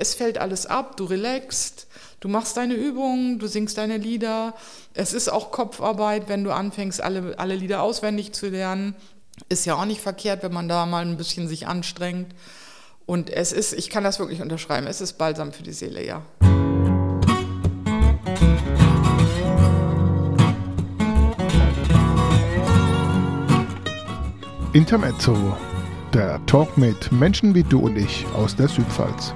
Es fällt alles ab, du relaxst, du machst deine Übungen, du singst deine Lieder. Es ist auch Kopfarbeit, wenn du anfängst, alle, alle Lieder auswendig zu lernen. Ist ja auch nicht verkehrt, wenn man da mal ein bisschen sich anstrengt. Und es ist, ich kann das wirklich unterschreiben, es ist balsam für die Seele, ja. Intermezzo, der Talk mit Menschen wie du und ich aus der Südpfalz.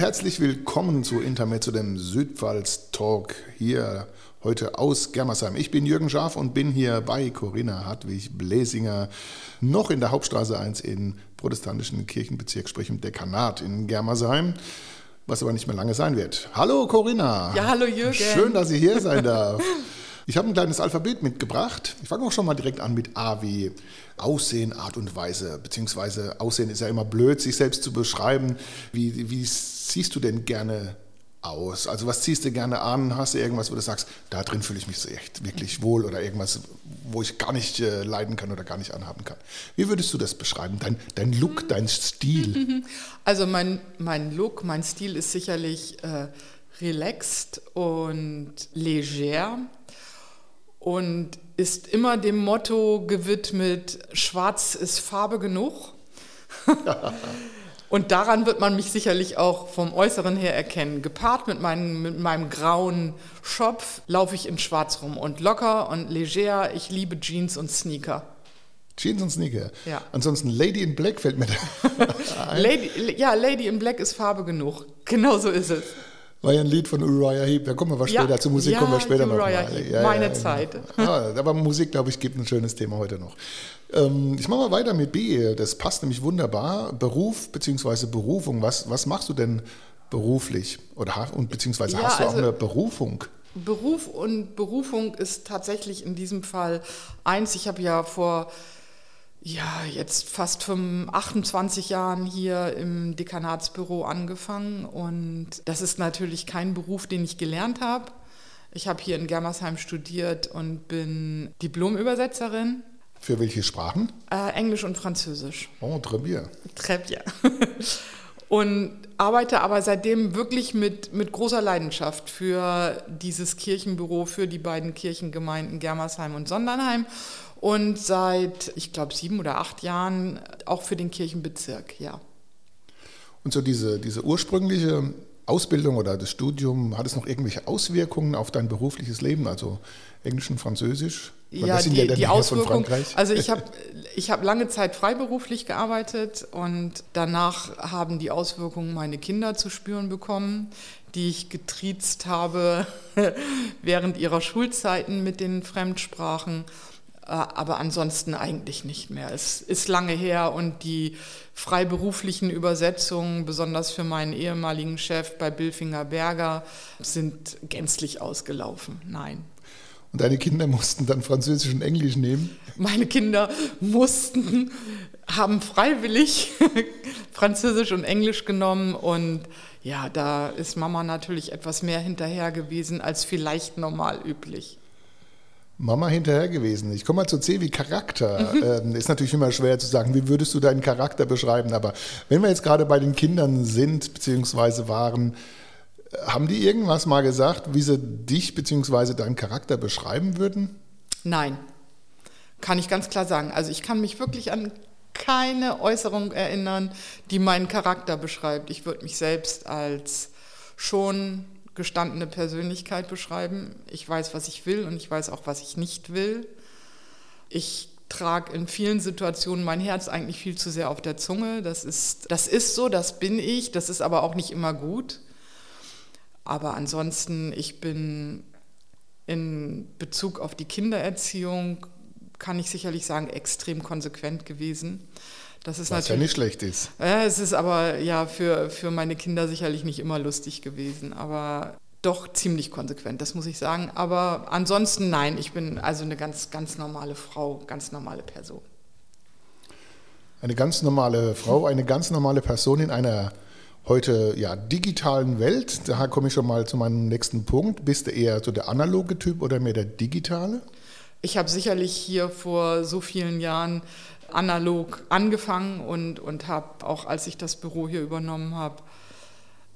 Herzlich willkommen zu Intermezzo, dem Südpfalz Talk hier heute aus Germersheim. Ich bin Jürgen Schaaf und bin hier bei Corinna Hartwig Bläsinger, noch in der Hauptstraße 1 in protestantischen Kirchenbezirk, sprich im Dekanat in Germersheim was aber nicht mehr lange sein wird. Hallo Corinna. Ja, hallo Jürgen. Schön, dass ich hier sein darf. Ich habe ein kleines Alphabet mitgebracht. Ich fange auch schon mal direkt an mit A wie Aussehen, Art und Weise. Beziehungsweise Aussehen ist ja immer blöd, sich selbst zu beschreiben. Wie, wie siehst du denn gerne aus? Also was ziehst du gerne an? Hast du irgendwas, wo du sagst, da drin fühle ich mich so echt wirklich wohl oder irgendwas, wo ich gar nicht äh, leiden kann oder gar nicht anhaben kann? Wie würdest du das beschreiben? Dein, dein Look, dein Stil? Also mein, mein Look, mein Stil ist sicherlich äh, relaxed und leger und ist immer dem Motto gewidmet, schwarz ist Farbe genug. und daran wird man mich sicherlich auch vom Äußeren her erkennen. Gepaart mit, meinem, mit meinem grauen Schopf laufe ich in schwarz rum und locker und leger. Ich liebe Jeans und Sneaker. Jeans und Sneaker. Ja. Ansonsten Lady in Black fällt mir da ein. Lady, ja, Lady in Black ist Farbe genug. Genau so ist es. War ja ein Lied von Uriah Heep. Da kommen wir später. Ja, Zu Musik ja, kommen wir später Uriah noch mal. Heep. Ja, Meine Zeit. aber Musik, glaube ich, gibt ein schönes Thema heute noch. Ähm, ich mache mal weiter mit B. Das passt nämlich wunderbar. Beruf bzw. Berufung. Was, was machst du denn beruflich? Oder und beziehungsweise hast du also auch eine Berufung? Beruf und Berufung ist tatsächlich in diesem Fall eins. Ich habe ja vor ja, jetzt fast 28 Jahren hier im Dekanatsbüro angefangen und das ist natürlich kein Beruf, den ich gelernt habe. Ich habe hier in Germersheim studiert und bin Diplomübersetzerin. Für welche Sprachen? Äh, Englisch und Französisch. Oh, très bien. Très bien. und arbeite aber seitdem wirklich mit, mit großer Leidenschaft für dieses Kirchenbüro, für die beiden Kirchengemeinden Germersheim und Sondernheim und seit, ich glaube, sieben oder acht Jahren auch für den Kirchenbezirk, ja. Und so diese, diese ursprüngliche Ausbildung oder das Studium, hat es noch irgendwelche Auswirkungen auf dein berufliches Leben, also Englisch und Französisch? Weil ja, die, ja die Auswirkung. Also ich habe ich hab lange Zeit freiberuflich gearbeitet und danach haben die Auswirkungen meine Kinder zu spüren bekommen, die ich getriezt habe während ihrer Schulzeiten mit den Fremdsprachen. Äh, aber ansonsten eigentlich nicht mehr. Es ist lange her und die freiberuflichen Übersetzungen, besonders für meinen ehemaligen Chef bei Billfinger Berger, sind gänzlich ausgelaufen. Nein. Und deine Kinder mussten dann Französisch und Englisch nehmen? Meine Kinder mussten, haben freiwillig Französisch und Englisch genommen und ja, da ist Mama natürlich etwas mehr hinterher gewesen als vielleicht normal üblich. Mama hinterher gewesen. Ich komme mal zu C wie Charakter. Mhm. Ähm, ist natürlich immer schwer zu sagen, wie würdest du deinen Charakter beschreiben. Aber wenn wir jetzt gerade bei den Kindern sind, beziehungsweise waren, äh, haben die irgendwas mal gesagt, wie sie dich beziehungsweise deinen Charakter beschreiben würden? Nein, kann ich ganz klar sagen. Also ich kann mich wirklich an keine Äußerung erinnern, die meinen Charakter beschreibt. Ich würde mich selbst als schon gestandene Persönlichkeit beschreiben. Ich weiß, was ich will und ich weiß auch, was ich nicht will. Ich trage in vielen Situationen mein Herz eigentlich viel zu sehr auf der Zunge. Das ist, das ist so, das bin ich, das ist aber auch nicht immer gut. Aber ansonsten, ich bin in Bezug auf die Kindererziehung, kann ich sicherlich sagen, extrem konsequent gewesen. Das ist Was ja nicht schlecht ist. Ja, es ist aber ja für, für meine Kinder sicherlich nicht immer lustig gewesen, aber doch ziemlich konsequent, das muss ich sagen. Aber ansonsten nein, ich bin also eine ganz, ganz normale Frau, ganz normale Person. Eine ganz normale Frau, eine ganz normale Person in einer heute ja, digitalen Welt. Da komme ich schon mal zu meinem nächsten Punkt. Bist du eher so der analoge Typ oder mehr der digitale? Ich habe sicherlich hier vor so vielen Jahren analog angefangen und, und habe auch, als ich das Büro hier übernommen habe,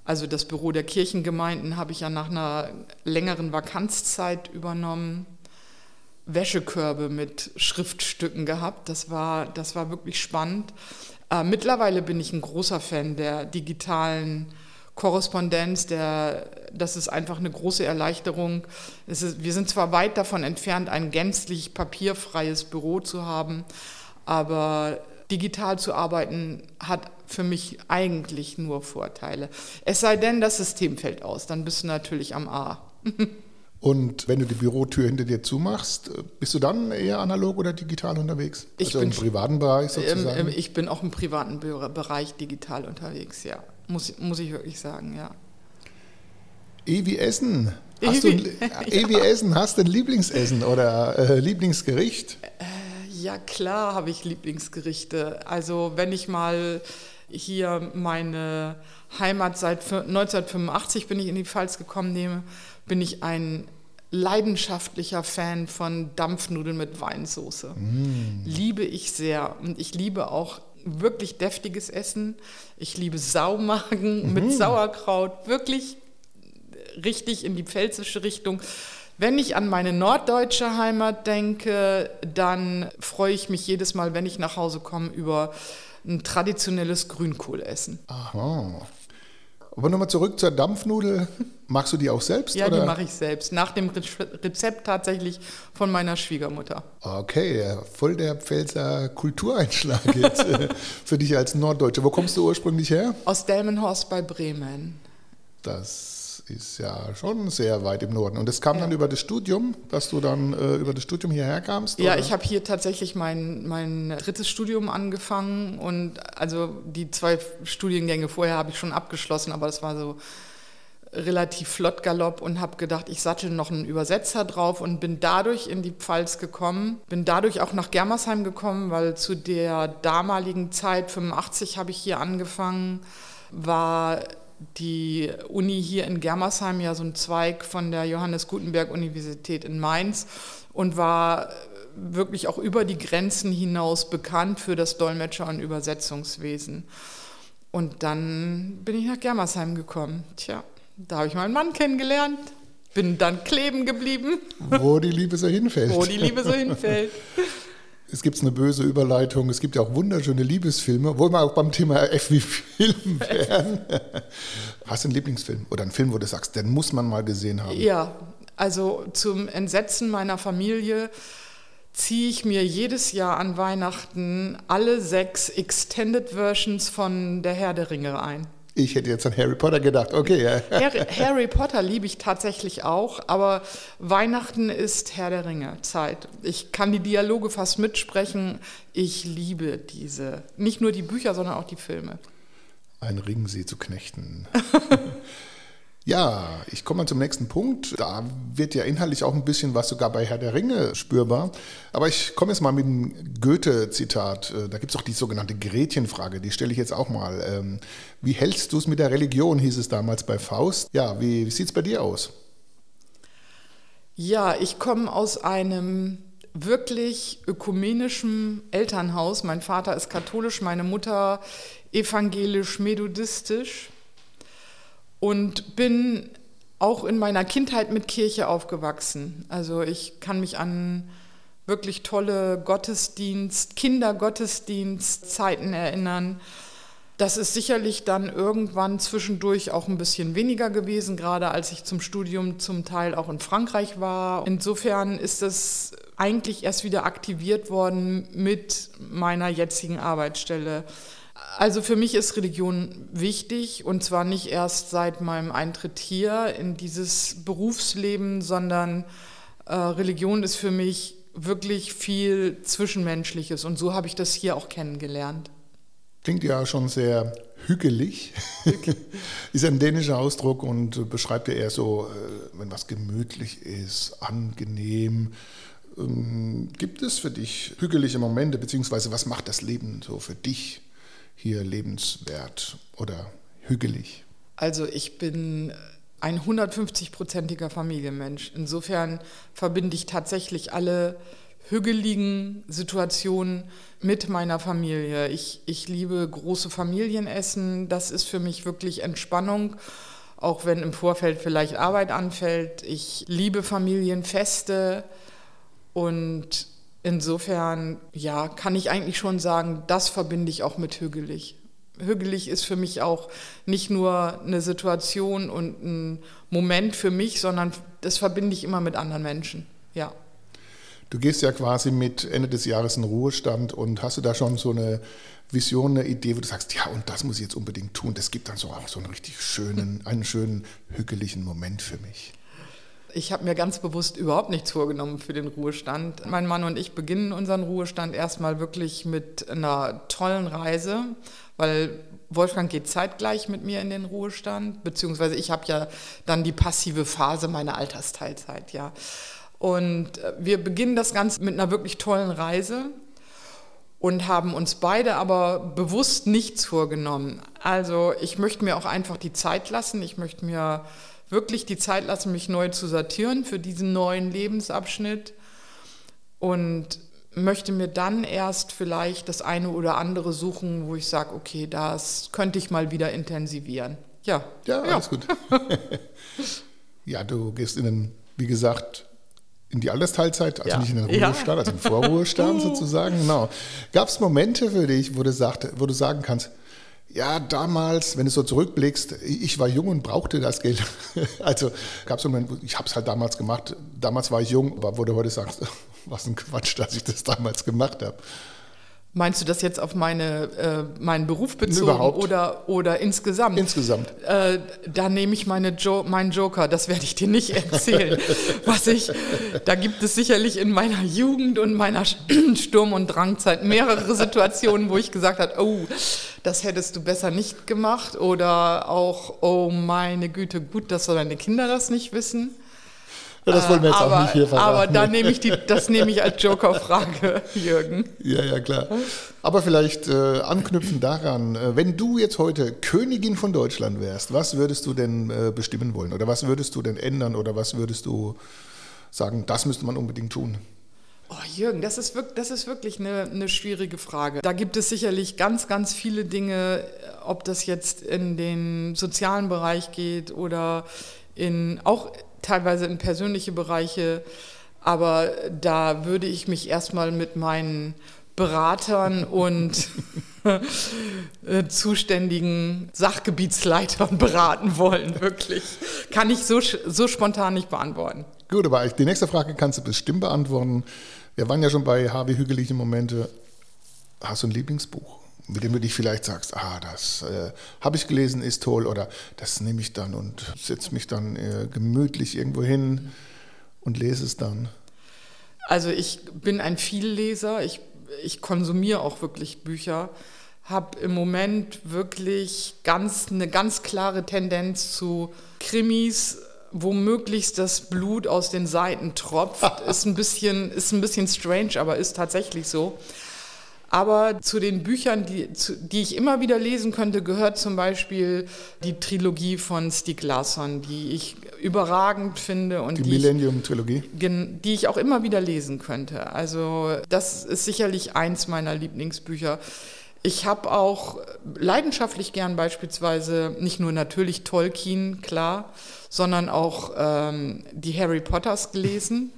also das Büro der Kirchengemeinden habe ich ja nach einer längeren Vakanzzeit übernommen. Wäschekörbe mit Schriftstücken gehabt. Das war, das war wirklich spannend. Äh, mittlerweile bin ich ein großer Fan der digitalen Korrespondenz. Der, das ist einfach eine große Erleichterung. Ist, wir sind zwar weit davon entfernt, ein gänzlich papierfreies Büro zu haben, aber digital zu arbeiten hat für mich eigentlich nur Vorteile. Es sei denn, das System fällt aus, dann bist du natürlich am A. Und wenn du die Bürotür hinter dir zumachst, bist du dann eher analog oder digital unterwegs? Ich also bin, im privaten Bereich sozusagen? ich bin auch im privaten Bereich digital unterwegs, ja. Muss, muss ich wirklich sagen, ja. Ewi Essen. Hast Ewi, du ein, Ewi Essen, hast du ein Lieblingsessen oder äh, Lieblingsgericht? Äh, ja, klar habe ich Lieblingsgerichte. Also wenn ich mal hier meine Heimat seit 1985 bin ich in die Pfalz gekommen nehme, bin ich ein leidenschaftlicher Fan von Dampfnudeln mit Weinsoße. Mm. Liebe ich sehr. Und ich liebe auch wirklich deftiges Essen. Ich liebe Saumagen mm. mit Sauerkraut. Wirklich richtig in die pfälzische Richtung. Wenn ich an meine norddeutsche Heimat denke, dann freue ich mich jedes Mal, wenn ich nach Hause komme, über ein traditionelles Grünkohlessen. Aha. Aber nochmal zurück zur Dampfnudel. Machst du die auch selbst? Ja, oder? die mache ich selbst. Nach dem Rezept tatsächlich von meiner Schwiegermutter. Okay, voll der Pfälzer Kultureinschlag jetzt äh, für dich als Norddeutsche. Wo kommst du ursprünglich her? Aus Delmenhorst bei Bremen. Das ist ja schon sehr weit im Norden. Und es kam ja. dann über das Studium, dass du dann äh, über das Studium hierher kamst? Ja, oder? ich habe hier tatsächlich mein, mein drittes Studium angefangen und also die zwei Studiengänge vorher habe ich schon abgeschlossen, aber das war so relativ flott galopp und habe gedacht, ich sattel noch einen Übersetzer drauf und bin dadurch in die Pfalz gekommen. Bin dadurch auch nach Germersheim gekommen, weil zu der damaligen Zeit, 85 habe ich hier angefangen, war die Uni hier in Germersheim ja so ein Zweig von der Johannes Gutenberg Universität in Mainz und war wirklich auch über die Grenzen hinaus bekannt für das Dolmetscher- und Übersetzungswesen. Und dann bin ich nach Germersheim gekommen. Tja, da habe ich meinen Mann kennengelernt, bin dann kleben geblieben. Wo die Liebe so hinfällt. Wo die Liebe so hinfällt. Es gibt eine böse Überleitung. Es gibt ja auch wunderschöne Liebesfilme, wo wir auch beim Thema F wie Film wären. Hast du einen Lieblingsfilm oder einen Film, wo du sagst, den muss man mal gesehen haben? Ja, also zum Entsetzen meiner Familie ziehe ich mir jedes Jahr an Weihnachten alle sechs Extended Versions von Der Herr der Ringe ein. Ich hätte jetzt an Harry Potter gedacht, okay. Ja. Harry, Harry Potter liebe ich tatsächlich auch, aber Weihnachten ist Herr der Ringe Zeit. Ich kann die Dialoge fast mitsprechen. Ich liebe diese, nicht nur die Bücher, sondern auch die Filme. Ein Ring, sie zu knechten. Ja, ich komme mal zum nächsten Punkt. Da wird ja inhaltlich auch ein bisschen was sogar bei Herr der Ringe spürbar. Aber ich komme jetzt mal mit einem Goethe-Zitat. Äh, da gibt es auch die sogenannte Gretchenfrage, die stelle ich jetzt auch mal. Ähm, wie hältst du es mit der Religion, hieß es damals bei Faust. Ja, wie, wie sieht es bei dir aus? Ja, ich komme aus einem wirklich ökumenischen Elternhaus. Mein Vater ist katholisch, meine Mutter evangelisch-methodistisch und bin auch in meiner Kindheit mit Kirche aufgewachsen. Also ich kann mich an wirklich tolle Gottesdienst, Kindergottesdienstzeiten erinnern. Das ist sicherlich dann irgendwann zwischendurch auch ein bisschen weniger gewesen, gerade als ich zum Studium zum Teil auch in Frankreich war. Insofern ist es eigentlich erst wieder aktiviert worden mit meiner jetzigen Arbeitsstelle. Also für mich ist Religion wichtig und zwar nicht erst seit meinem Eintritt hier in dieses Berufsleben, sondern äh, Religion ist für mich wirklich viel Zwischenmenschliches und so habe ich das hier auch kennengelernt. Klingt ja schon sehr hügelig. ist ein dänischer Ausdruck und beschreibt ja eher so, äh, wenn was gemütlich ist, angenehm. Ähm, gibt es für dich hügelige Momente, beziehungsweise was macht das Leben so für dich? Hier lebenswert oder hügelig? Also ich bin ein 150-prozentiger Familienmensch. Insofern verbinde ich tatsächlich alle hügeligen Situationen mit meiner Familie. Ich, ich liebe große Familienessen. Das ist für mich wirklich Entspannung, auch wenn im Vorfeld vielleicht Arbeit anfällt. Ich liebe Familienfeste und insofern, ja, kann ich eigentlich schon sagen, das verbinde ich auch mit hügelig. Hügelig ist für mich auch nicht nur eine Situation und ein Moment für mich, sondern das verbinde ich immer mit anderen Menschen. Ja. Du gehst ja quasi mit Ende des Jahres in Ruhestand und hast du da schon so eine Vision, eine Idee, wo du sagst, ja, und das muss ich jetzt unbedingt tun. Das gibt dann so auch so einen richtig schönen, einen schönen, hügeligen Moment für mich. Ich habe mir ganz bewusst überhaupt nichts vorgenommen für den Ruhestand. Mein Mann und ich beginnen unseren Ruhestand erstmal wirklich mit einer tollen Reise, weil Wolfgang geht zeitgleich mit mir in den Ruhestand, beziehungsweise ich habe ja dann die passive Phase meiner Altersteilzeit, ja. Und äh, wir beginnen das Ganze mit einer wirklich tollen Reise und haben uns beide aber bewusst nichts vorgenommen. Also ich möchte mir auch einfach die Zeit lassen. Ich möchte mir wirklich die Zeit lassen, mich neu zu sortieren für diesen neuen Lebensabschnitt und möchte mir dann erst vielleicht das eine oder andere suchen, wo ich sage, okay, das könnte ich mal wieder intensivieren. Ja. Ja, alles ja. gut. ja, du gehst in den, wie gesagt, in die Altersteilzeit, also ja. nicht in den Ruhestand, ja. also im Vorruhestand sozusagen. Genau. Gab es Momente für dich, wo du, sagt, wo du sagen kannst, ja, damals, wenn du so zurückblickst, ich war jung und brauchte das Geld. Also gab es Momente, ich habe es halt damals gemacht. Damals war ich jung, aber du heute sagst, was ein Quatsch, dass ich das damals gemacht habe. Meinst du das jetzt auf meine, äh, meinen Beruf bezogen Überhaupt. Oder, oder insgesamt? Insgesamt. Äh, da nehme ich meine jo meinen Joker, das werde ich dir nicht erzählen. Was ich, da gibt es sicherlich in meiner Jugend und meiner Sturm- und Drangzeit mehrere Situationen, wo ich gesagt habe, oh, das hättest du besser nicht gemacht. Oder auch, oh meine Güte, gut, dass deine Kinder das nicht wissen. Ja, das wollen wir jetzt aber, auch nicht hier verraten. Aber da nehme ich die, das nehme ich als Joker-Frage, Jürgen. Ja, ja, klar. Aber vielleicht äh, anknüpfen daran, äh, wenn du jetzt heute Königin von Deutschland wärst, was würdest du denn äh, bestimmen wollen? Oder was würdest du denn ändern? Oder was würdest du sagen, das müsste man unbedingt tun? Oh, Jürgen, das ist, wirklich, das ist wirklich eine, eine schwierige Frage. Da gibt es sicherlich ganz, ganz viele Dinge, ob das jetzt in den sozialen Bereich geht oder in, auch teilweise in persönliche Bereiche. Aber da würde ich mich erstmal mit meinen Beratern und äh, zuständigen Sachgebietsleitern beraten wollen, wirklich. Kann ich so, so spontan nicht beantworten. Gut, aber die nächste Frage kannst du bestimmt beantworten. Wir waren ja schon bei Harvey Hügelige Momente. Hast du ein Lieblingsbuch? Mit dem du dich vielleicht sagst, ah, das äh, habe ich gelesen, ist toll, oder das nehme ich dann und setze mich dann äh, gemütlich irgendwo hin und lese es dann? Also ich bin ein Vielleser, ich, ich konsumiere auch wirklich Bücher, habe im Moment wirklich ganz, eine ganz klare Tendenz zu Krimis, wo möglichst das Blut aus den Seiten tropft. ist, ein bisschen, ist ein bisschen strange, aber ist tatsächlich so. Aber zu den Büchern, die, zu, die ich immer wieder lesen könnte, gehört zum Beispiel die Trilogie von Stieg Larsson, die ich überragend finde. Und die, die Millennium-Trilogie? Die ich auch immer wieder lesen könnte. Also das ist sicherlich eins meiner Lieblingsbücher. Ich habe auch leidenschaftlich gern beispielsweise nicht nur natürlich Tolkien, klar, sondern auch ähm, die Harry Potters gelesen,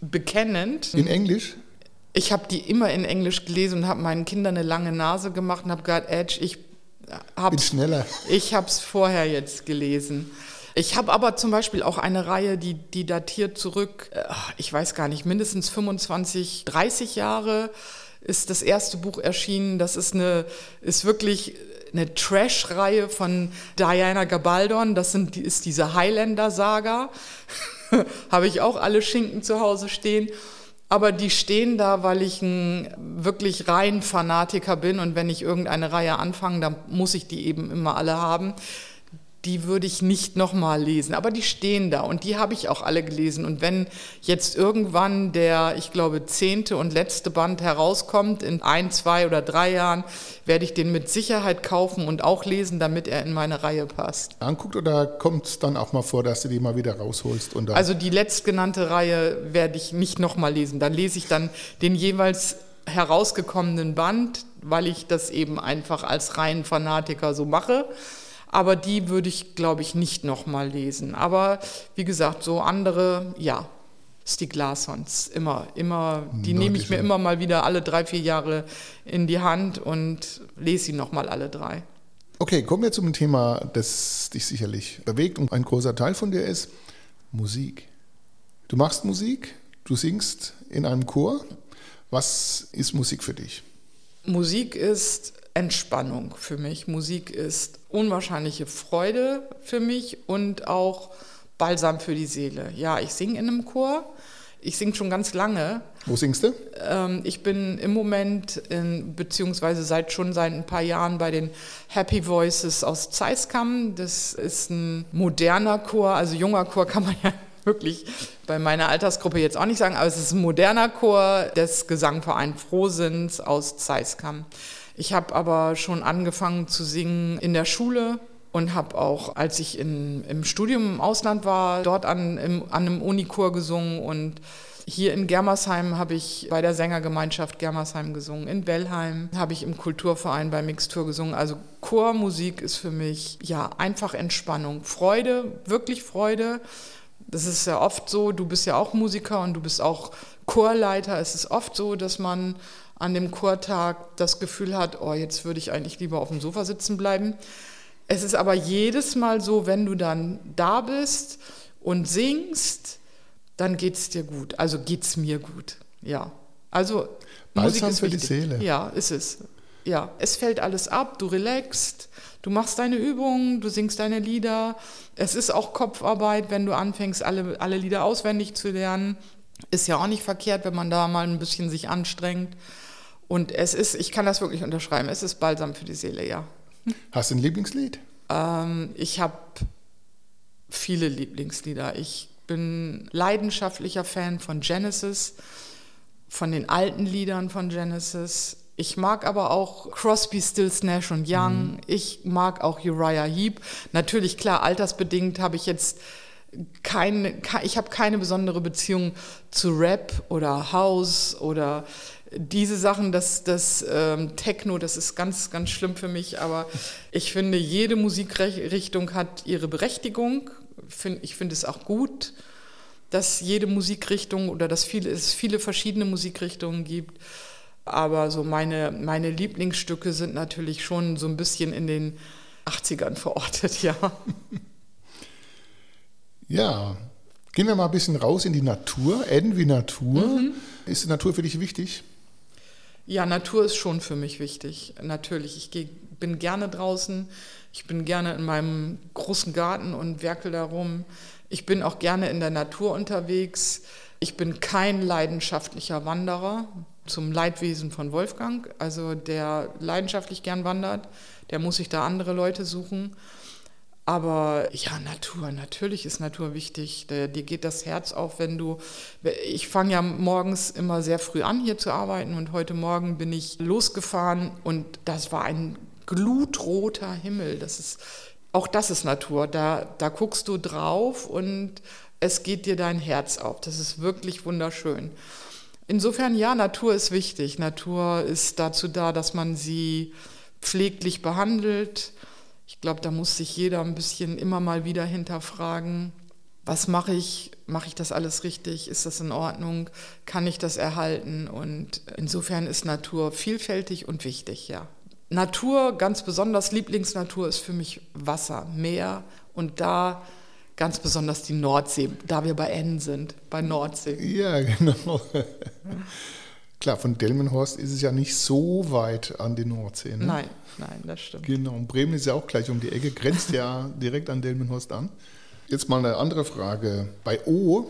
bekennend. In Englisch? Ich habe die immer in Englisch gelesen und habe meinen Kindern eine lange Nase gemacht und habe gesagt, Edge, ich habe Ich habe es vorher jetzt gelesen. Ich habe aber zum Beispiel auch eine Reihe, die, die datiert zurück, äh, ich weiß gar nicht, mindestens 25, 30 Jahre ist das erste Buch erschienen. Das ist, eine, ist wirklich eine Trash-Reihe von Diana Gabaldon. Das sind, ist diese Highlander-Saga. habe ich auch alle Schinken zu Hause stehen. Aber die stehen da, weil ich ein wirklich rein Fanatiker bin und wenn ich irgendeine Reihe anfange, dann muss ich die eben immer alle haben. Die würde ich nicht nochmal lesen, aber die stehen da und die habe ich auch alle gelesen. Und wenn jetzt irgendwann der, ich glaube, zehnte und letzte Band herauskommt, in ein, zwei oder drei Jahren, werde ich den mit Sicherheit kaufen und auch lesen, damit er in meine Reihe passt. Anguckt oder kommt es dann auch mal vor, dass du die mal wieder rausholst? Und also die letztgenannte Reihe werde ich nicht nochmal lesen. Dann lese ich dann den jeweils herausgekommenen Band, weil ich das eben einfach als reinen Fanatiker so mache aber die würde ich, glaube ich, nicht nochmal lesen. Aber wie gesagt, so andere, ja, Stieg Larssons, immer, immer, die nehme ich mir immer mal wieder alle drei, vier Jahre in die Hand und lese sie nochmal alle drei. Okay, kommen wir zum Thema, das dich sicherlich bewegt und ein großer Teil von dir ist Musik. Du machst Musik, du singst in einem Chor. Was ist Musik für dich? Musik ist Entspannung für mich. Musik ist unwahrscheinliche Freude für mich und auch Balsam für die Seele. Ja, ich singe in einem Chor. Ich singe schon ganz lange. Wo singst du? Ähm, ich bin im Moment, in, beziehungsweise seit schon seit ein paar Jahren bei den Happy Voices aus Zeiskam. Das ist ein moderner Chor, also junger Chor kann man ja wirklich bei meiner Altersgruppe jetzt auch nicht sagen, aber es ist ein moderner Chor des Gesangvereins Frohsinns aus Zeiskam. Ich habe aber schon angefangen zu singen in der Schule und habe auch, als ich in, im Studium im Ausland war, dort an, im, an einem Unichor gesungen und hier in Germersheim habe ich bei der Sängergemeinschaft Germersheim gesungen. In Wellheim habe ich im Kulturverein bei Mixtur gesungen. Also Chormusik ist für mich ja einfach Entspannung, Freude, wirklich Freude. Das ist ja oft so, du bist ja auch Musiker und du bist auch Chorleiter. Es ist oft so, dass man an dem Chortag das Gefühl hat, oh, jetzt würde ich eigentlich lieber auf dem Sofa sitzen bleiben. Es ist aber jedes Mal so, wenn du dann da bist und singst, dann geht es dir gut. Also geht es mir gut. Ja. Also Balsam Musik ist für wichtig. die Seele. Ja, ist es. Ja, es fällt alles ab, du relaxst, du machst deine Übungen, du singst deine Lieder. Es ist auch Kopfarbeit, wenn du anfängst, alle, alle Lieder auswendig zu lernen. Ist ja auch nicht verkehrt, wenn man da mal ein bisschen sich anstrengt. Und es ist, ich kann das wirklich unterschreiben, es ist Balsam für die Seele, ja. Hast du ein Lieblingslied? Ähm, ich habe viele Lieblingslieder. Ich bin leidenschaftlicher Fan von Genesis, von den alten Liedern von Genesis. Ich mag aber auch Crosby, Stills, Nash und Young. Mhm. Ich mag auch Uriah Heep. Natürlich, klar, altersbedingt habe ich jetzt keine, ich habe keine besondere Beziehung zu Rap oder House oder diese Sachen, das, das ähm, Techno, das ist ganz, ganz schlimm für mich, aber ich finde, jede Musikrichtung hat ihre Berechtigung. Ich finde es auch gut, dass jede Musikrichtung oder dass viele, es viele verschiedene Musikrichtungen gibt. Aber so meine, meine Lieblingsstücke sind natürlich schon so ein bisschen in den 80ern verortet, ja. Ja, gehen wir mal ein bisschen raus in die Natur. N wie Natur. Mhm. Ist die Natur für dich wichtig? Ja, Natur ist schon für mich wichtig. Natürlich, ich geh, bin gerne draußen. Ich bin gerne in meinem großen Garten und werkel da rum. Ich bin auch gerne in der Natur unterwegs. Ich bin kein leidenschaftlicher Wanderer zum Leidwesen von Wolfgang. Also der leidenschaftlich gern wandert, der muss sich da andere Leute suchen. Aber ja, Natur, natürlich ist Natur wichtig. Dir geht das Herz auf, wenn du. Ich fange ja morgens immer sehr früh an, hier zu arbeiten. Und heute Morgen bin ich losgefahren und das war ein glutroter Himmel. Das ist, auch das ist Natur. Da, da guckst du drauf und es geht dir dein Herz auf. Das ist wirklich wunderschön. Insofern, ja, Natur ist wichtig. Natur ist dazu da, dass man sie pfleglich behandelt ich glaube, da muss sich jeder ein bisschen immer mal wieder hinterfragen, was mache ich? Mache ich das alles richtig? Ist das in Ordnung? Kann ich das erhalten? Und insofern ist Natur vielfältig und wichtig, ja. Natur, ganz besonders Lieblingsnatur ist für mich Wasser, Meer und da ganz besonders die Nordsee, da wir bei N sind, bei Nordsee. Ja, genau. Klar, von Delmenhorst ist es ja nicht so weit an die Nordsee. Ne? Nein, nein, das stimmt. Genau, und Bremen ist ja auch gleich um die Ecke, grenzt ja direkt an Delmenhorst an. Jetzt mal eine andere Frage. Bei O,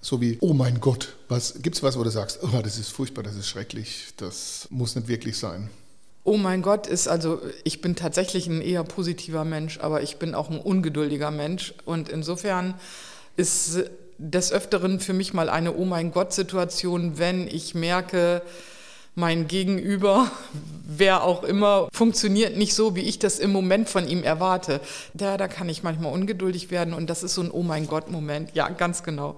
so wie, oh mein Gott, was, gibt es was, wo du sagst, oh, das ist furchtbar, das ist schrecklich, das muss nicht wirklich sein? Oh mein Gott, ist also, ich bin tatsächlich ein eher positiver Mensch, aber ich bin auch ein ungeduldiger Mensch. Und insofern ist des Öfteren für mich mal eine Oh mein Gott-Situation, wenn ich merke, mein Gegenüber, wer auch immer, funktioniert nicht so, wie ich das im Moment von ihm erwarte. Da, da kann ich manchmal ungeduldig werden und das ist so ein Oh mein Gott-Moment. Ja, ganz genau.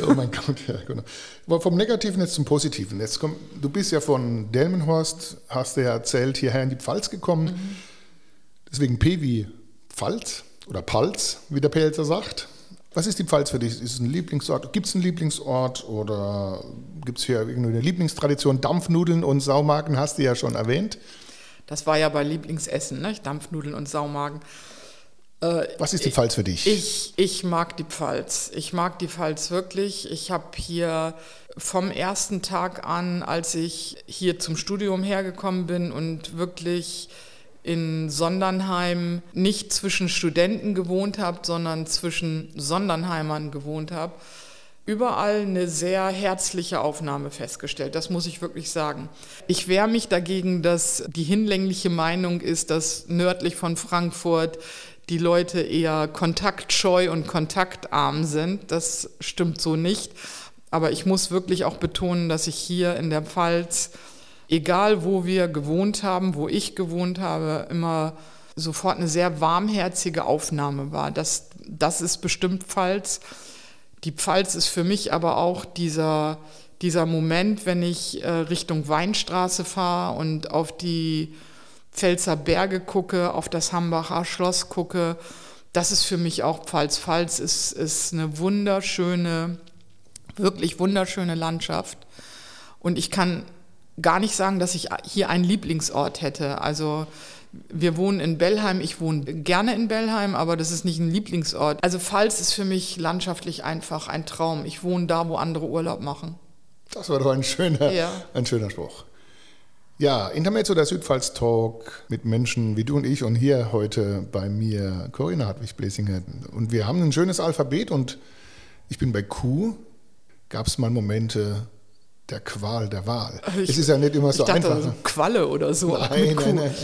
Oh mein Gott, ja, genau. Aber vom Negativen jetzt zum Positiven. Jetzt komm, du bist ja von Delmenhorst, hast du ja erzählt, hierher in die Pfalz gekommen. Mhm. Deswegen P wie Pfalz oder Palz, wie der Pelzer sagt. Was ist die Pfalz für dich? Ist es ein Lieblingsort? Gibt es einen Lieblingsort oder gibt es hier irgendeine Lieblingstradition? Dampfnudeln und Saumagen hast du ja schon erwähnt. Das war ja bei Lieblingsessen, ne? Dampfnudeln und Saumagen. Äh, Was ist die Pfalz für dich? Ich, ich mag die Pfalz. Ich mag die Pfalz wirklich. Ich habe hier vom ersten Tag an, als ich hier zum Studium hergekommen bin und wirklich in Sondernheim nicht zwischen Studenten gewohnt habe, sondern zwischen Sondernheimern gewohnt habe, überall eine sehr herzliche Aufnahme festgestellt. Das muss ich wirklich sagen. Ich wehre mich dagegen, dass die hinlängliche Meinung ist, dass nördlich von Frankfurt die Leute eher kontaktscheu und kontaktarm sind. Das stimmt so nicht. Aber ich muss wirklich auch betonen, dass ich hier in der Pfalz egal wo wir gewohnt haben, wo ich gewohnt habe, immer sofort eine sehr warmherzige Aufnahme war. Das, das ist bestimmt Pfalz. Die Pfalz ist für mich aber auch dieser, dieser Moment, wenn ich äh, Richtung Weinstraße fahre und auf die Pfälzer Berge gucke, auf das Hambacher Schloss gucke. Das ist für mich auch Pfalz. Pfalz ist, ist eine wunderschöne, wirklich wunderschöne Landschaft. Und ich kann gar nicht sagen, dass ich hier einen Lieblingsort hätte. Also wir wohnen in Bellheim, ich wohne gerne in Bellheim, aber das ist nicht ein Lieblingsort. Also Pfalz ist für mich landschaftlich einfach ein Traum. Ich wohne da, wo andere Urlaub machen. Das war doch ein schöner, ja. ein schöner Spruch. Ja, Intermezzo der Südpfalz Talk mit Menschen wie du und ich und hier heute bei mir Corinna Hartwig-Blesinger. Und wir haben ein schönes Alphabet und ich bin bei Q. Gab es mal Momente, der Qual der Wahl. Ich, es ist ja nicht immer so dachte, einfach. So Qualle oder so. Nein, nein, nein.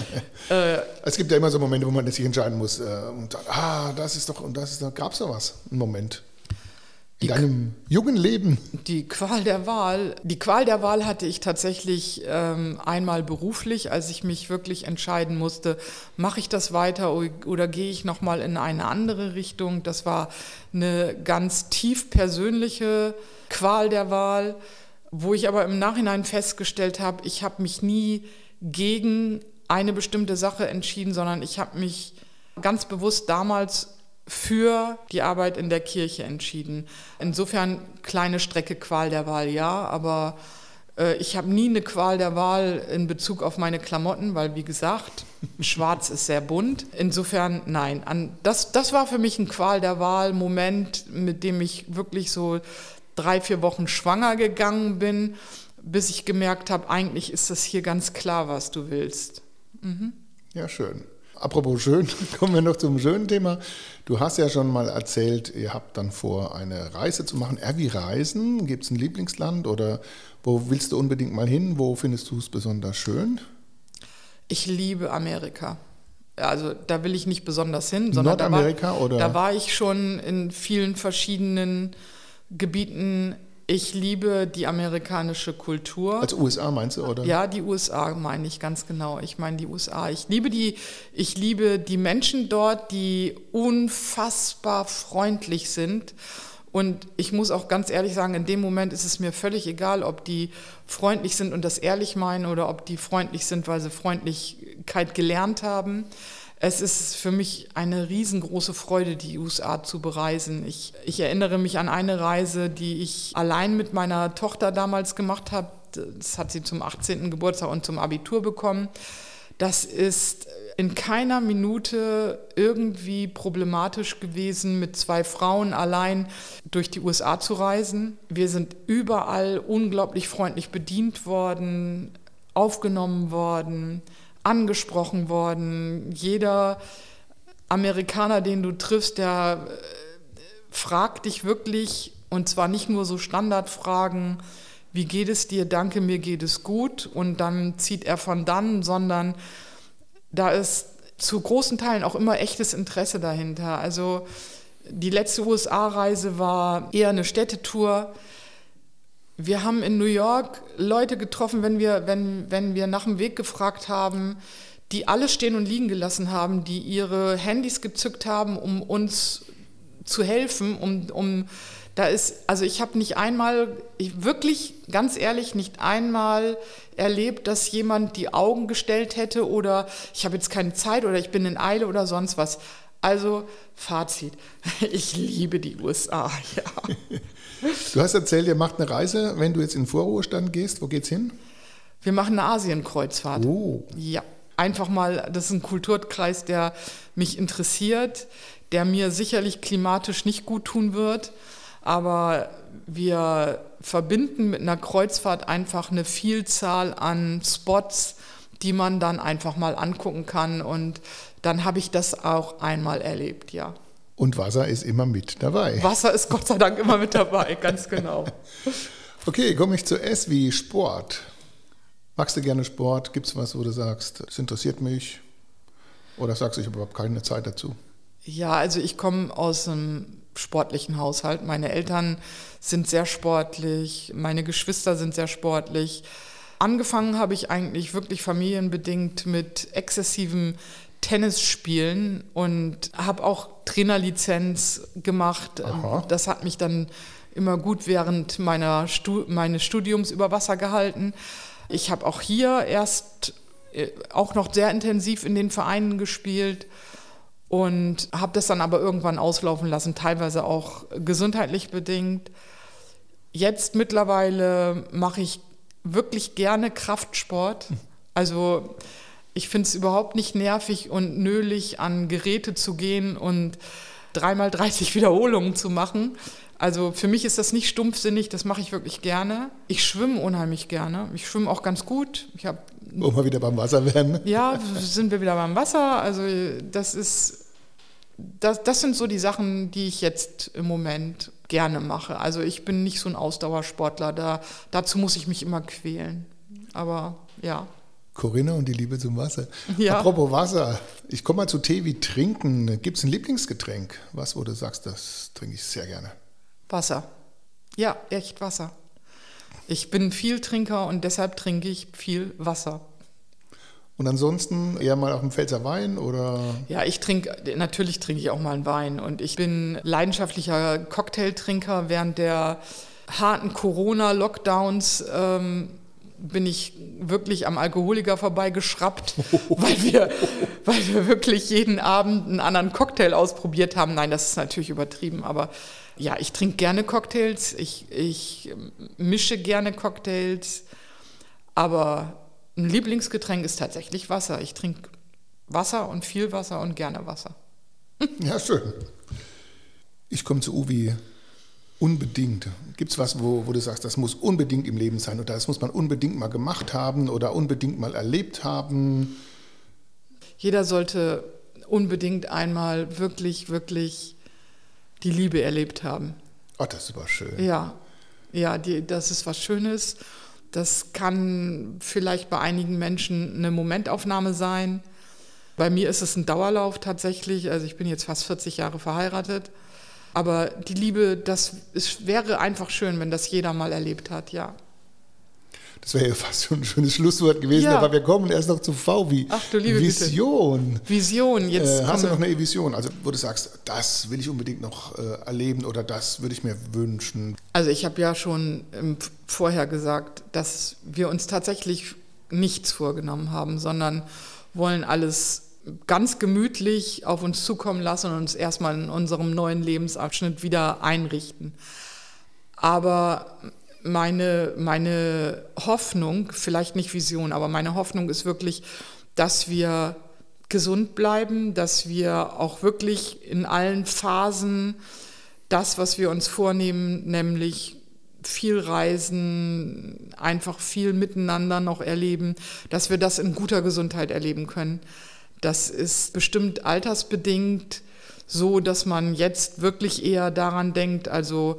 Äh, es gibt ja immer so Momente, wo man sich entscheiden muss. Äh, und dann, ah, das ist doch, und das ist doch, gab es da was? Einen Moment. In die, deinem jungen Leben. Die Qual der Wahl. Die Qual der Wahl hatte ich tatsächlich ähm, einmal beruflich, als ich mich wirklich entscheiden musste, mache ich das weiter oder, oder gehe ich nochmal in eine andere Richtung. Das war eine ganz tief persönliche Qual der Wahl wo ich aber im Nachhinein festgestellt habe, ich habe mich nie gegen eine bestimmte Sache entschieden, sondern ich habe mich ganz bewusst damals für die Arbeit in der Kirche entschieden. Insofern kleine Strecke Qual der Wahl, ja, aber äh, ich habe nie eine Qual der Wahl in Bezug auf meine Klamotten, weil wie gesagt, schwarz ist sehr bunt. Insofern nein, an, das, das war für mich ein Qual der Wahl Moment, mit dem ich wirklich so drei, vier Wochen schwanger gegangen bin, bis ich gemerkt habe, eigentlich ist das hier ganz klar, was du willst. Mhm. Ja, schön. Apropos schön, kommen wir noch zum schönen Thema. Du hast ja schon mal erzählt, ihr habt dann vor, eine Reise zu machen. Er wie Reisen? Gibt es ein Lieblingsland oder wo willst du unbedingt mal hin? Wo findest du es besonders schön? Ich liebe Amerika. Also da will ich nicht besonders hin, sondern Nordamerika da war, oder? Da war ich schon in vielen verschiedenen Gebieten. Ich liebe die amerikanische Kultur. Als USA meinst du, oder? Ja, die USA meine ich ganz genau. Ich meine die USA. Ich liebe die, ich liebe die Menschen dort, die unfassbar freundlich sind. Und ich muss auch ganz ehrlich sagen, in dem Moment ist es mir völlig egal, ob die freundlich sind und das ehrlich meinen oder ob die freundlich sind, weil sie Freundlichkeit gelernt haben. Es ist für mich eine riesengroße Freude, die USA zu bereisen. Ich, ich erinnere mich an eine Reise, die ich allein mit meiner Tochter damals gemacht habe. Das hat sie zum 18. Geburtstag und zum Abitur bekommen. Das ist in keiner Minute irgendwie problematisch gewesen, mit zwei Frauen allein durch die USA zu reisen. Wir sind überall unglaublich freundlich bedient worden, aufgenommen worden angesprochen worden. Jeder Amerikaner, den du triffst, der äh, fragt dich wirklich, und zwar nicht nur so Standardfragen, wie geht es dir, danke, mir geht es gut und dann zieht er von dann, sondern da ist zu großen Teilen auch immer echtes Interesse dahinter. Also die letzte USA-Reise war eher eine Städtetour. Wir haben in New York Leute getroffen, wenn wir, wenn, wenn wir nach dem Weg gefragt haben, die alles stehen und liegen gelassen haben, die ihre Handys gezückt haben, um uns zu helfen, um, um da ist, also ich habe nicht einmal, ich wirklich ganz ehrlich, nicht einmal erlebt, dass jemand die Augen gestellt hätte oder ich habe jetzt keine Zeit oder ich bin in Eile oder sonst was. Also Fazit, ich liebe die USA, ja. Du hast erzählt, ihr macht eine Reise, wenn du jetzt in Vorruhestand gehst. Wo geht's hin? Wir machen eine Asienkreuzfahrt. Oh. Ja, einfach mal, das ist ein Kulturkreis, der mich interessiert, der mir sicherlich klimatisch nicht gut tun wird aber wir verbinden mit einer Kreuzfahrt einfach eine Vielzahl an Spots, die man dann einfach mal angucken kann und dann habe ich das auch einmal erlebt, ja. Und Wasser ist immer mit dabei. Wasser ist Gott sei Dank immer mit dabei, ganz genau. Okay, komme ich zu S wie Sport. Magst du gerne Sport? Gibt es was, wo du sagst, es interessiert mich? Oder sagst du, ich habe überhaupt keine Zeit dazu? Ja, also ich komme aus einem sportlichen Haushalt. Meine Eltern sind sehr sportlich, meine Geschwister sind sehr sportlich. Angefangen habe ich eigentlich wirklich familienbedingt mit exzessivem Tennisspielen und habe auch Trainerlizenz gemacht. Aha. Das hat mich dann immer gut während meiner Stu meines Studiums über Wasser gehalten. Ich habe auch hier erst äh, auch noch sehr intensiv in den Vereinen gespielt und habe das dann aber irgendwann auslaufen lassen, teilweise auch gesundheitlich bedingt. Jetzt mittlerweile mache ich wirklich gerne Kraftsport. Also ich finde es überhaupt nicht nervig und nölig, an Geräte zu gehen und dreimal 30 Wiederholungen zu machen. Also für mich ist das nicht stumpfsinnig, das mache ich wirklich gerne. Ich schwimme unheimlich gerne. Ich schwimme auch ganz gut. Ich habe wo wir wieder beim Wasser werden. Ja, sind wir wieder beim Wasser. Also das ist, das, das sind so die Sachen, die ich jetzt im Moment gerne mache. Also ich bin nicht so ein Ausdauersportler, da, dazu muss ich mich immer quälen. Aber ja. Corinna und die Liebe zum Wasser. Ja. Apropos Wasser, ich komme mal zu Tee wie Trinken. Gibt es ein Lieblingsgetränk? Was, wo du sagst, das trinke ich sehr gerne? Wasser. Ja, echt Wasser. Ich bin viel Trinker und deshalb trinke ich viel Wasser. Und ansonsten eher mal auf dem Pfälzer Wein oder? Ja, ich trinke, natürlich trinke ich auch mal einen Wein und ich bin leidenschaftlicher Cocktailtrinker. Während der harten Corona-Lockdowns ähm, bin ich wirklich am Alkoholiker vorbeigeschraubt, weil wir, weil wir wirklich jeden Abend einen anderen Cocktail ausprobiert haben. Nein, das ist natürlich übertrieben, aber ja, ich trinke gerne Cocktails, ich, ich mische gerne Cocktails, aber ein Lieblingsgetränk ist tatsächlich Wasser. Ich trinke Wasser und viel Wasser und gerne Wasser. Ja, schön. Ich komme zu Uwi unbedingt. Gibt es was, wo, wo du sagst, das muss unbedingt im Leben sein oder das muss man unbedingt mal gemacht haben oder unbedingt mal erlebt haben? Jeder sollte unbedingt einmal wirklich, wirklich die Liebe erlebt haben. Oh, das ist aber schön. Ja, ja, die, das ist was Schönes. Das kann vielleicht bei einigen Menschen eine Momentaufnahme sein. Bei mir ist es ein Dauerlauf tatsächlich. Also ich bin jetzt fast 40 Jahre verheiratet. Aber die Liebe, das es wäre einfach schön, wenn das jeder mal erlebt hat, ja. Das wäre ja fast schon ein schönes Schlusswort gewesen, ja. aber wir kommen erst noch zu V wie Ach, du liebe Vision. Bitte. Vision, jetzt. Äh, hast du noch eine Vision? Also, wo du sagst, das will ich unbedingt noch äh, erleben oder das würde ich mir wünschen? Also, ich habe ja schon ähm, vorher gesagt, dass wir uns tatsächlich nichts vorgenommen haben, sondern wollen alles ganz gemütlich auf uns zukommen lassen und uns erstmal in unserem neuen Lebensabschnitt wieder einrichten. Aber meine, meine Hoffnung, vielleicht nicht Vision, aber meine Hoffnung ist wirklich, dass wir gesund bleiben, dass wir auch wirklich in allen Phasen das, was wir uns vornehmen, nämlich viel reisen, einfach viel miteinander noch erleben, dass wir das in guter Gesundheit erleben können. Das ist bestimmt altersbedingt so, dass man jetzt wirklich eher daran denkt, also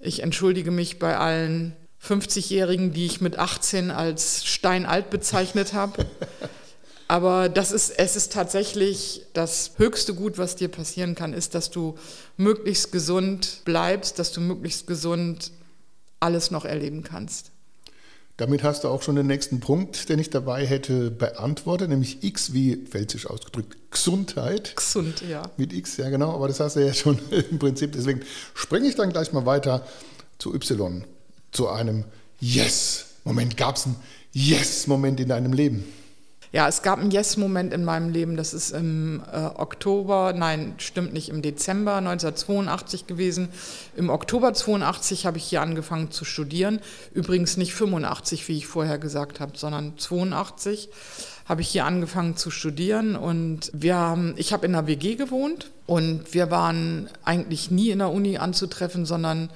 ich entschuldige mich bei allen 50-Jährigen, die ich mit 18 als steinalt bezeichnet habe. Aber das ist, es ist tatsächlich das höchste Gut, was dir passieren kann, ist, dass du möglichst gesund bleibst, dass du möglichst gesund alles noch erleben kannst. Damit hast du auch schon den nächsten Punkt, den ich dabei hätte, beantwortet, nämlich X wie pfälzisch ausgedrückt Gesundheit. Gesund, ja. Mit X, ja genau, aber das hast du ja schon im Prinzip. Deswegen springe ich dann gleich mal weiter zu Y, zu einem Yes-Moment. Gab es einen Yes-Moment in deinem Leben? Ja, es gab einen Yes-Moment in meinem Leben. Das ist im äh, Oktober, nein, stimmt nicht, im Dezember 1982 gewesen. Im Oktober 82 habe ich hier angefangen zu studieren. Übrigens nicht 85, wie ich vorher gesagt habe, sondern 82 habe ich hier angefangen zu studieren und wir haben, ich habe in einer WG gewohnt und wir waren eigentlich nie in der Uni anzutreffen, sondern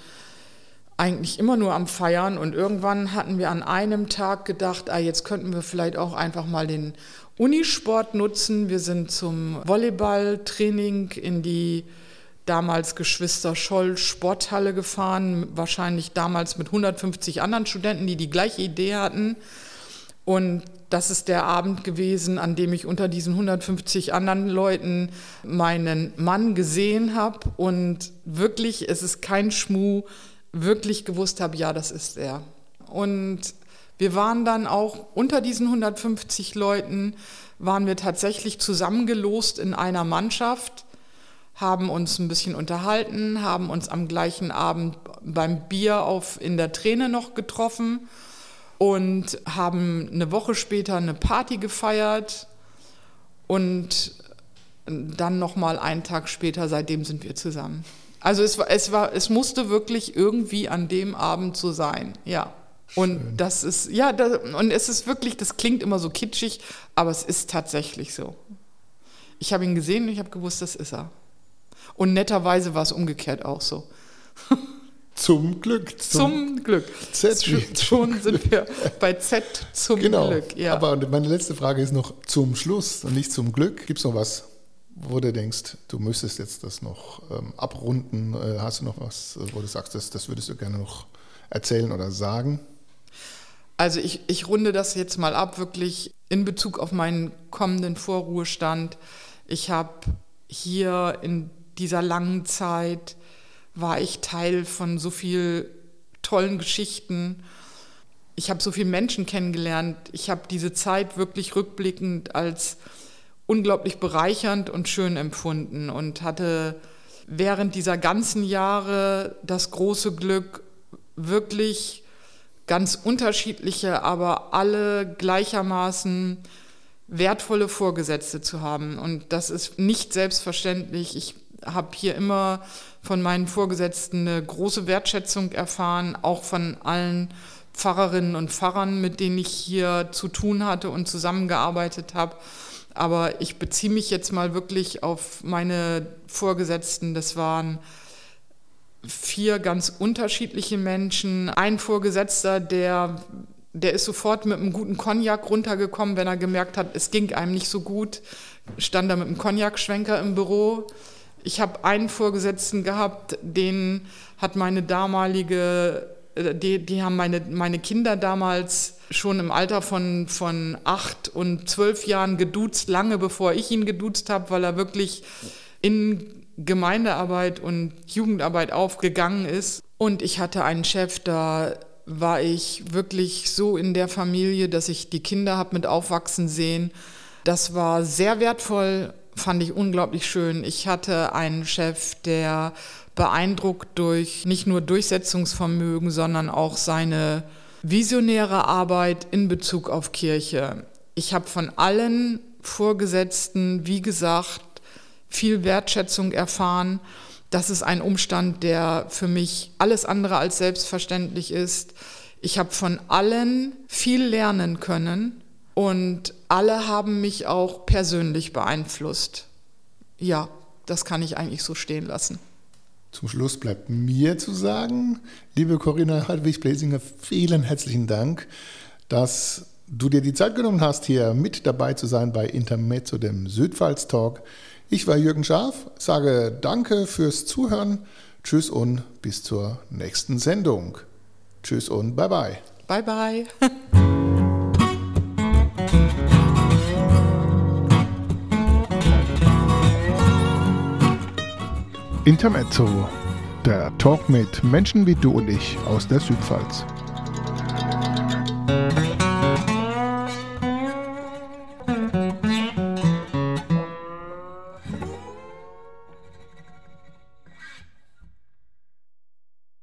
eigentlich immer nur am Feiern und irgendwann hatten wir an einem Tag gedacht, ah, jetzt könnten wir vielleicht auch einfach mal den Unisport nutzen. Wir sind zum Volleyballtraining in die damals Geschwister Scholl Sporthalle gefahren, wahrscheinlich damals mit 150 anderen Studenten, die die gleiche Idee hatten. Und das ist der Abend gewesen, an dem ich unter diesen 150 anderen Leuten meinen Mann gesehen habe. Und wirklich, es ist kein Schmuh, wirklich gewusst habe, ja, das ist er. Und wir waren dann auch unter diesen 150 Leuten, waren wir tatsächlich zusammengelost in einer Mannschaft, haben uns ein bisschen unterhalten, haben uns am gleichen Abend beim Bier auf, in der Träne noch getroffen und haben eine Woche später eine Party gefeiert und dann noch mal einen Tag später, seitdem sind wir zusammen. Also es war, es war, es musste wirklich irgendwie an dem Abend so sein, ja. Und Schön. das ist, ja, das, und es ist wirklich, das klingt immer so kitschig, aber es ist tatsächlich so. Ich habe ihn gesehen und ich habe gewusst, das ist er. Und netterweise war es umgekehrt auch so. Zum Glück. Zum, zum Glück. Z schon sind wir bei Z zum genau. Glück. Ja. Aber meine letzte Frage ist noch zum Schluss und nicht zum Glück. Gibt es noch was? Wo du denkst, du müsstest jetzt das noch ähm, abrunden? Äh, hast du noch was, äh, wo du sagst, das, das würdest du gerne noch erzählen oder sagen? Also ich, ich runde das jetzt mal ab, wirklich in Bezug auf meinen kommenden Vorruhestand. Ich habe hier in dieser langen Zeit, war ich Teil von so viel tollen Geschichten. Ich habe so viele Menschen kennengelernt. Ich habe diese Zeit wirklich rückblickend als unglaublich bereichernd und schön empfunden und hatte während dieser ganzen Jahre das große Glück, wirklich ganz unterschiedliche, aber alle gleichermaßen wertvolle Vorgesetzte zu haben. Und das ist nicht selbstverständlich. Ich habe hier immer von meinen Vorgesetzten eine große Wertschätzung erfahren, auch von allen Pfarrerinnen und Pfarrern, mit denen ich hier zu tun hatte und zusammengearbeitet habe. Aber ich beziehe mich jetzt mal wirklich auf meine Vorgesetzten. Das waren vier ganz unterschiedliche Menschen. Ein Vorgesetzter, der, der ist sofort mit einem guten Cognac runtergekommen, wenn er gemerkt hat, es ging einem nicht so gut, stand da mit einem Cognac-Schwenker im Büro. Ich habe einen Vorgesetzten gehabt, den hat meine damalige, die, die haben meine, meine Kinder damals schon im Alter von, von acht und zwölf Jahren geduzt, lange bevor ich ihn geduzt habe, weil er wirklich in Gemeindearbeit und Jugendarbeit aufgegangen ist. Und ich hatte einen Chef, da war ich wirklich so in der Familie, dass ich die Kinder habe mit aufwachsen sehen. Das war sehr wertvoll, fand ich unglaublich schön. Ich hatte einen Chef, der beeindruckt durch nicht nur Durchsetzungsvermögen, sondern auch seine visionäre Arbeit in Bezug auf Kirche. Ich habe von allen Vorgesetzten, wie gesagt, viel Wertschätzung erfahren. Das ist ein Umstand, der für mich alles andere als selbstverständlich ist. Ich habe von allen viel lernen können und alle haben mich auch persönlich beeinflusst. Ja, das kann ich eigentlich so stehen lassen. Zum Schluss bleibt mir zu sagen, liebe Corinna Hartwig-Blesinger, vielen herzlichen Dank, dass du dir die Zeit genommen hast, hier mit dabei zu sein bei Intermezzo, dem Südpfalz Talk. Ich war Jürgen Scharf, sage danke fürs Zuhören, tschüss und bis zur nächsten Sendung. Tschüss und bye bye. Bye bye. Intermezzo, der Talk mit Menschen wie du und ich aus der Südpfalz.